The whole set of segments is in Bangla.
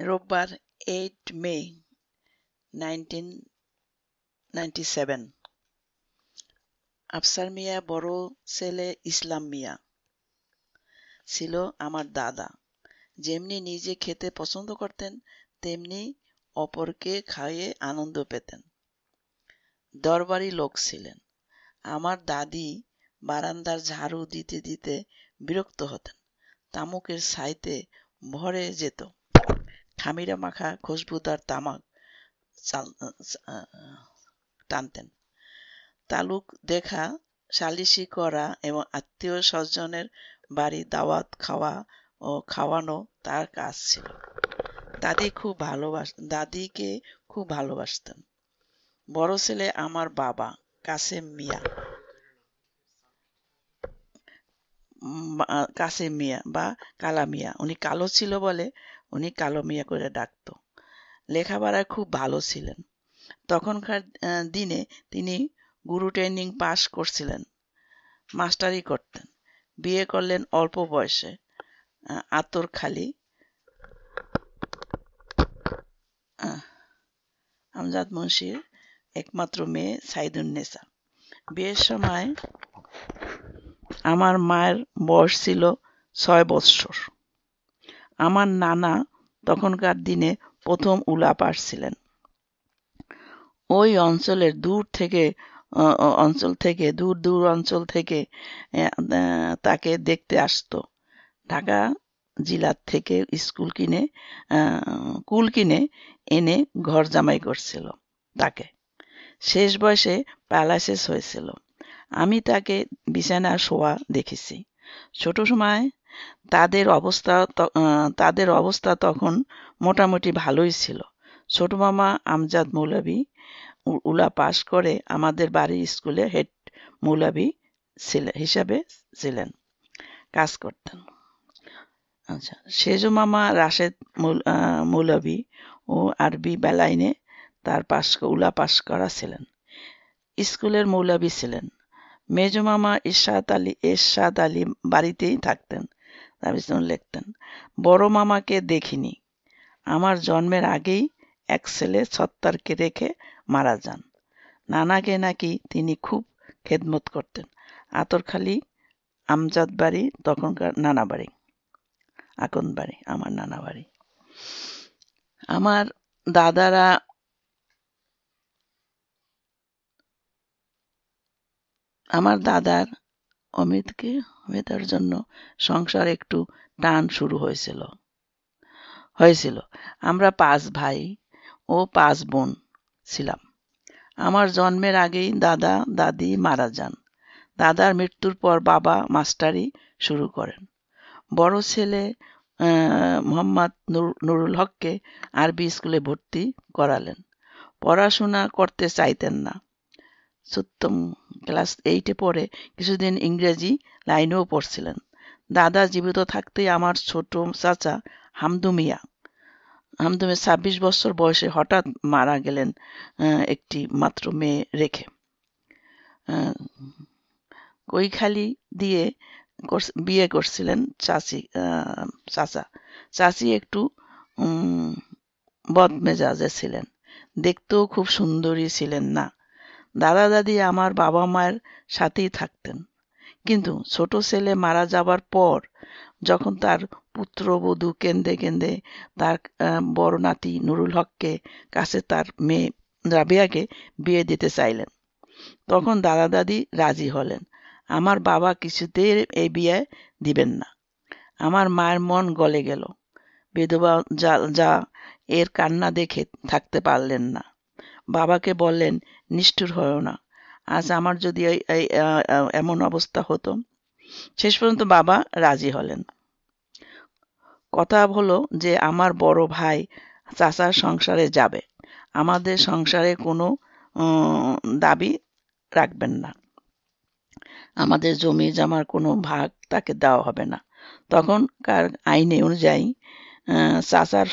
রোববার eight May nineteen ninety seven Afsar Mia বড় ছেলে ইসলাম মিয়া। ছিল আমার দাদা। যেমনি নিজে খেতে পছন্দ করতেন, তেমনি অপরকে খাইয়ে আনন্দ পেতেন। দরবারি লোক ছিলেন। আমার দাদি বারান্দার ঝাড়ু দিতে দিতে বিরক্ত হতেন। তামুকের সাইতে ভরে যেত। খামিরা মাখা খুশবুদার তামাক টানতেন। তালুক দেখা সালিশি করা এবং আত্মীয় স্বজনের বাড়ি দাওয়াত খাওয়া ও খাওয়ানো তার কাজ ছিল। দাদি খুব ভালোবাস, দাদিকে খুব ভালোবাসতেন। বড় ছেলে আমার বাবা, কাসেম মিয়া। কাসেম মিয়া বা কালা মিয়া। উনি কালো ছিল বলে উনি কালো মিয়া করে ডাকত। লেখাপড়ায় খুব ভালো ছিলেন। তখনকার দিনে তিনি গুরু ট্রেনিং পাশ করছিলেন, মাস্টারি করতেন। বিয়ে করলেন অল্প বয়সে আতর খালি। আমজাদ মুন্সির একমাত্র মেয়ে সাইদুন্নেসা বিয়ের সময় আমার মায়ের বয়স ছিল ছয় বৎসর। আমার নানা তখনকার দিনে প্রথম উলাপাস ছিলেন ওই অঞ্চলের দূর থেকে অঞ্চল থেকে, দূর দূর অঞ্চল থেকে তাকে দেখতে আসতো। ঢাকা জেলার থেকে স্কুল কিনে কুল কিনে এনে ঘর জামাই করছিল তাকে। শেষ বয়সে প্যালাসেস হয়েছিল। আমি তাকে বিছানা শোয়া দেখেছি। ছোট সময় তাদের অবস্থা তাদের অবস্থা তখন মোটামুটি ভালোই ছিল। ছোট মামা আমজাদ মৌলভী উলা পাশ করে আমাদের বাড়ির স্কুলে হেড মৌলভী ছিলেন হিসাবে ছিলেন, কাজ করতেন। আচ্ছা সেজো মামা রাশেদ মৌলভী ও আরবি বেলাইনে তার পাশ উলা পাশ করা ছিলেন। স্কুলের মৌলভী ছিলেন। মেজো মামা ইরশাদ আলী এরশাদ আলী বাড়িতেই থাকতেন। তার লিখতেন। বড় মামাকে দেখিনি। আমার জন্মের আগেই এক ছেলে ছত্তারকে রেখে মারা যান। নানাকে নাকি তিনি খুব খেদমত করতেন। আতরখালি আমজাদ বাড়ি তখনকার নানা বাড়ি আকন বাড়ি, আমার নানা বাড়ি আমার দাদারা আমার দাদার অমিতকে অমিতার জন্য সংসার একটু টান শুরু হয়েছিল। হয়েছিল। আমরা পাঁচ ভাই ও পাঁচ বোন ছিলাম। আমার জন্মের আগেই দাদা, দাদি মারা যান। দাদার মৃত্যুর পর বাবা মাস্টারি শুরু করেন। বড় ছেলে মোহাম্মদ নুরুল হককে আরবি স্কুলে ভর্তি করালেন। পড়াশোনা করতে চাইতেন না। সত্যম ক্লাস এইটে পড়ে কিছুদিন ইংরেজি লাইনেও পড়ছিলেন। দাদা জীবিত থাকতেই আমার ছোট চাচা হামদু মিয়া। ছাব্বিশ বছর বয়সে হঠাৎ মারা গেলেন একটি মাত্র মেয়ে রেখে। কৈখালি দিয়ে বিয়ে করছিলেন চাচি চাচা। চাচি একটু বদমেজাজে ছিলেন। দেখতেও খুব সুন্দরী ছিলেন না। দাদা দাদি আমার বাবা মায়ের সাথেই থাকতেন। কিন্তু ছোট ছেলে মারা যাবার পর যখন তার পুত্রবধূ কেন্দে কেন্দে তার বড় নাতি নুরুল হককে কাছে তার মেয়ে রাবিয়াকে বিয়ে দিতে চাইলেন, তখন দাদা দাদি রাজি হলেন। আমার বাবা কিছুতেই এই বিয়ে দিবেন না। আমার মায়ের মন গলে গেল। বিধবা যা যা এর কান্না দেখে থাকতে পারলেন না। বাবাকে বললেন, নিষ্ঠুর হয়েও না। আজ আমার যদি এই এমন অবস্থা হতো। শেষ পর্যন্ত বাবা রাজি হলেন। কথা হলো যে, আমার বড় ভাই চাচার সংসারে যাবে। আমাদের সংসারে কোনো দাবি রাখবেন না। আমাদের জমি জামার কোনো ভাগ তাকে দেওয়া হবে না। তখনকার আইনে অনুযায়ী চাচার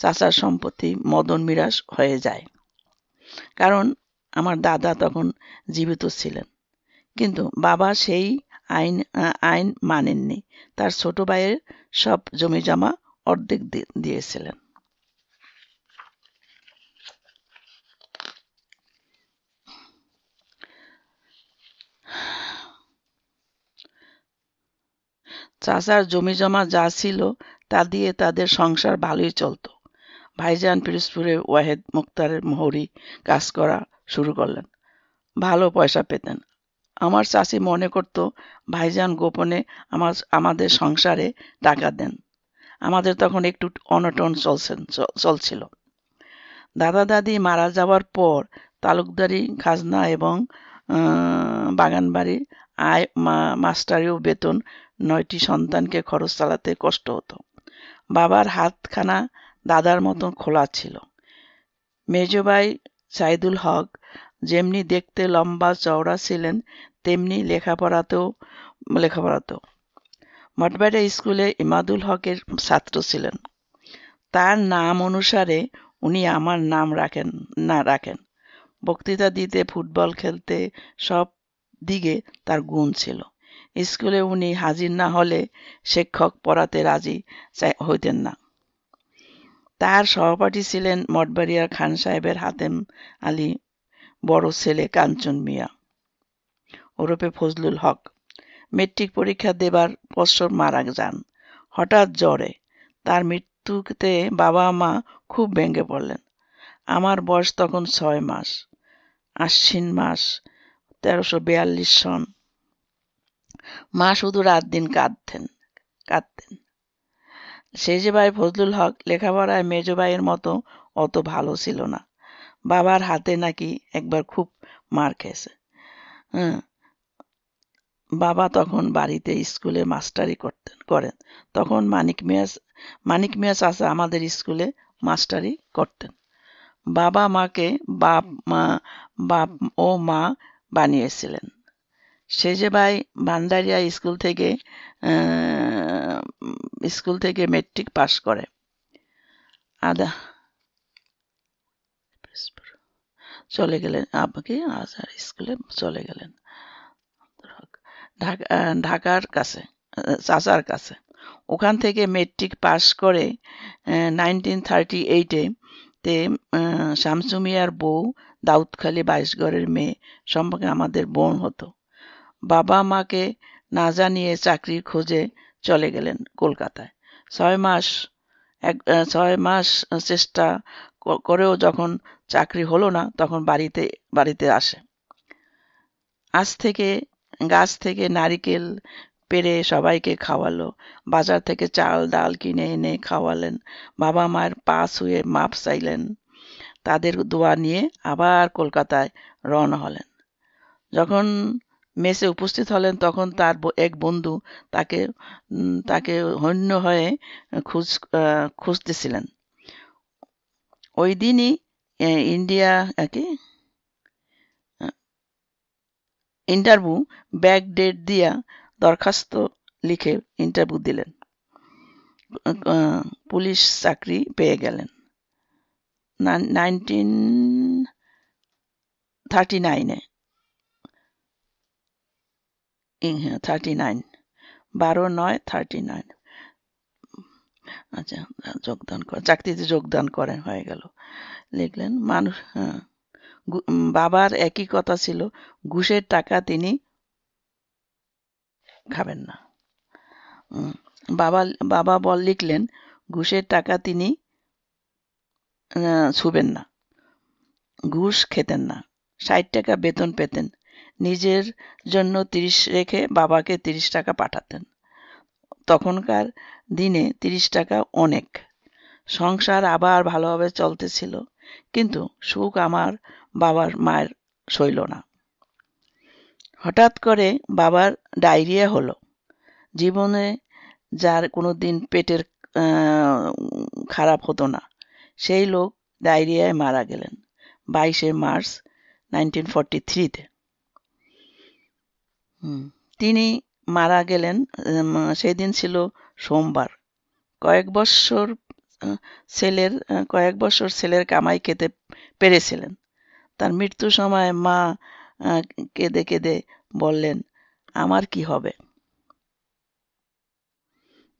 চাচার সম্পত্তি মদন মিরাস হয়ে যায়। কারণ আমার দাদা তখন জীবিত ছিলেন। কিন্তু বাবা সেই আইন আইন মানেননি। তার ছোট ভাইয়ের সব জমি জমা অর্ধেক দিয়েছিলেন। চাচার জমি জমা যা ছিল তা দিয়ে তাদের সংসার ভালোই চলত। ভাইজান পিরোজপুরে ওয়াহেদ মুক্তারের মোহরি কাজ করা শুরু করলেন। ভালো পয়সা পেতেন। আমার চাষি মনে করত, ভাইজান গোপনে আমার, আমাদের সংসারে টাকা দেন। আমাদের তখন একটু অনটন চলছেন চলছিল। দাদা দাদি মারা যাওয়ার পর তালুকদারি, খাজনা এবং বাগানবাড়ি আয় মাস্টারিও বেতন নয়টি সন্তানকে খরচ চালাতে কষ্ট হতো। বাবার হাতখানা দাদার মতন খোলা ছিল। মেজবাই সাইদুল হক যেমনি দেখতে লম্বা চওড়া ছিলেন, তেমনি লেখাপড়াতেও লেখাপড়াতেও। মঠবাড়িয়া স্কুলে ইমাদুল হকের ছাত্র ছিলেন। তার নাম অনুসারে উনি আমার নাম রাখেন, না রাখেন। বক্তৃতা দিতে, ফুটবল খেলতে সব দিকে তার গুণ ছিল। স্কুলে উনি হাজির না হলে শিক্ষক পড়াতে রাজি হইতেন না। তার সহপাঠী ছিলেন মঠবাড়িয়ার খান সাহেবের হাতেম আলী, বড় ছেলে কাঞ্চন মিয়া। ওরফে ফজলুল হক। মেট্রিক পরীক্ষা দেবার বছর মারা যান। হঠাৎ জ্বরে। তার মৃত্যুতে বাবা মা খুব ভেঙে পড়লেন। আমার বয়স তখন ছয় মাস। আশ্বিন মাস তেরোশো বিয়াল্লিশ সন। মা শুধু রাত দিন কাঁদতেন কাঁদতেন। সেজে ভাই ফজলুল হক লেখাপড়ায় মেজো ভাইয়ের মতো অত ভালো ছিল না। বাবার হাতে নাকি একবার খুব মার খেয়েছে। হ্যাঁ বাবা তখন বাড়িতে স্কুলে মাস্টারি করতেন, করেন। তখন মানিক মিয়া মানিক মিয়া চাচা আমাদের স্কুলে মাস্টারি করতেন। বাবা মাকে বাপ মা, বাপ ও মা বানিয়েছিলেন। সেজে ভাই ভান্ডারিয়া স্কুল থেকে স্কুল থেকে মেট্রিক পাশ করে। আদা। চলে গেলেন আপাকে আজার স্কুলে চলে গেলেন। ঢাকার কাছে, চাচার কাছে। ওখান থেকে মেট্রিক পাস করে নাইনটিন থার্টি এইটে তে শামসু মিয়ার বউ দাউদখালী বাইশগড়ের মেয়ে সম্পর্কে আমাদের বোন হতো। বাবা মাকে না জানিয়ে চাকরির খোঁজে চলে গেলেন কলকাতায়। ছয় মাস, এক ছয় মাস চেষ্টা করেও যখন চাকরি হলো না, তখন বাড়িতে বাড়িতে আসে। আজ থেকে, গাছ থেকে নারিকেল পেরে সবাইকে খাওয়ালো। বাজার থেকে চাল, ডাল কিনে এনে খাওয়ালেন। বাবা মায়ের পা শুয়ে মাপ চাইলেন। তাদের দোয়া নিয়ে আবার কলকাতায় রওনা হলেন। যখন মেসে উপস্থিত হলেন তখন তার এক বন্ধু তাকে তাকে হন্য হয়ে খুঁজ খুঁজতেছিলেন। ওই দিনই ইন্ডিয়া কি? ইন্টারভিউ ব্যাক ডেট দিয়া দরখাস্ত লিখে ইন্টারভিউ দিলেন। পুলিশ চাকরি পেয়ে গেলেন। নাইনটিন থার্টি নাইনে। থার্টি নাইন বারো নয় থার্টি নাইন আচ্ছা যোগদান করে, চাকরিতে যোগদান করেন হয়ে গেল। লিখলেন, মানুষ হ্যাঁ বাবার একই কথা ছিল, ঘুষের টাকা তিনি খাবেন না। বাবা বাবা বল, লিখলেন, ঘুষের টাকা তিনি ছুবেন না। ঘুষ খেতেন না। ষাট টাকা বেতন পেতেন। নিজের জন্য তিরিশ রেখে বাবাকে তিরিশ টাকা পাঠাতেন। তখনকার দিনে তিরিশ টাকা অনেক। সংসার আবার ভালোভাবে চলতেছিল, কিন্তু সুখ আমার বাবার মায়ের সইল না। হঠাৎ করে বাবার ডায়রিয়া হলো। জীবনে যার কোনো দিন পেটের খারাপ হতো না, সেই লোক ডায়রিয়ায় মারা গেলেন। বাইশে মার্চ নাইনটিন ফর্টি থ্রিতে। তিনি মারা গেলেন সেদিন ছিল সোমবার। কয়েক বৎসর ছেলের কয়েক বছর ছেলের কামাই খেতে পেরেছিলেন। তার মৃত্যুর সময় মা কেঁদে কেঁদে বললেন, আমার কি হবে?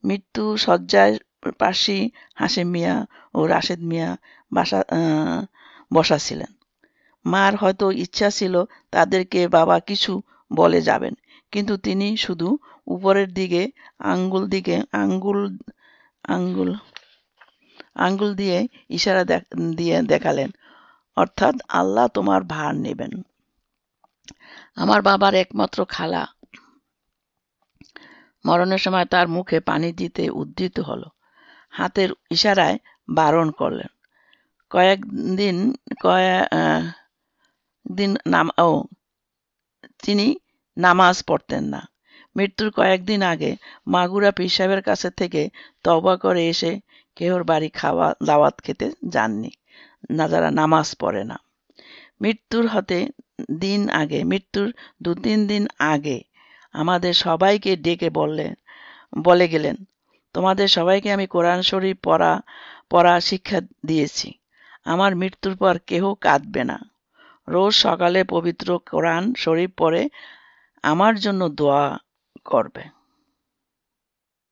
মৃত্যু শয্যায় পাশি হাসেম মিয়া ও রাশেদ মিয়া বাসা বসা ছিলেন। মার হয়তো ইচ্ছা ছিল তাদেরকে বাবা কিছু বলে যাবেন। কিন্তু তিনি শুধু উপরের দিকে, আঙ্গুল দিকে, আঙ্গুল আঙ্গুল আঙ্গুল দিয়ে ইশারা দিয়ে দেখালেন, অর্থাৎ আল্লাহ তোমার ভার নেবেন। আমার বাবার একমাত্র খালা। মরণের সময় তার মুখে পানি দিতে উদ্ধৃত হলো। হাতের ইশারায় বারণ করলেন। কয়েকদিন কয়েক দিন নাম, ও তিনি নামাজ পড়তেন না। মৃত্যুর কয়েকদিন আগে মাগুরা পীর সাহেবের কাছে থেকে তওবা করে এসে কেহর বাড়ি খাওয়া, দাওয়াত খেতে যাননি। না যারা নামাজ পড়ে না। মৃত্যুর হতে দিন আগে, মৃত্যুর দু তিন দিন আগে আমাদের সবাইকে ডেকে বললেন বলে গেলেন, তোমাদের সবাইকে আমি কোরআন শরীফ পড়া পড়া শিক্ষা দিয়েছি। আমার মৃত্যুর পর কেহ কাঁদবে না। রোজ সকালে পবিত্র কোরআন শরীফ পড়ে আমার জন্য দোয়া করবে।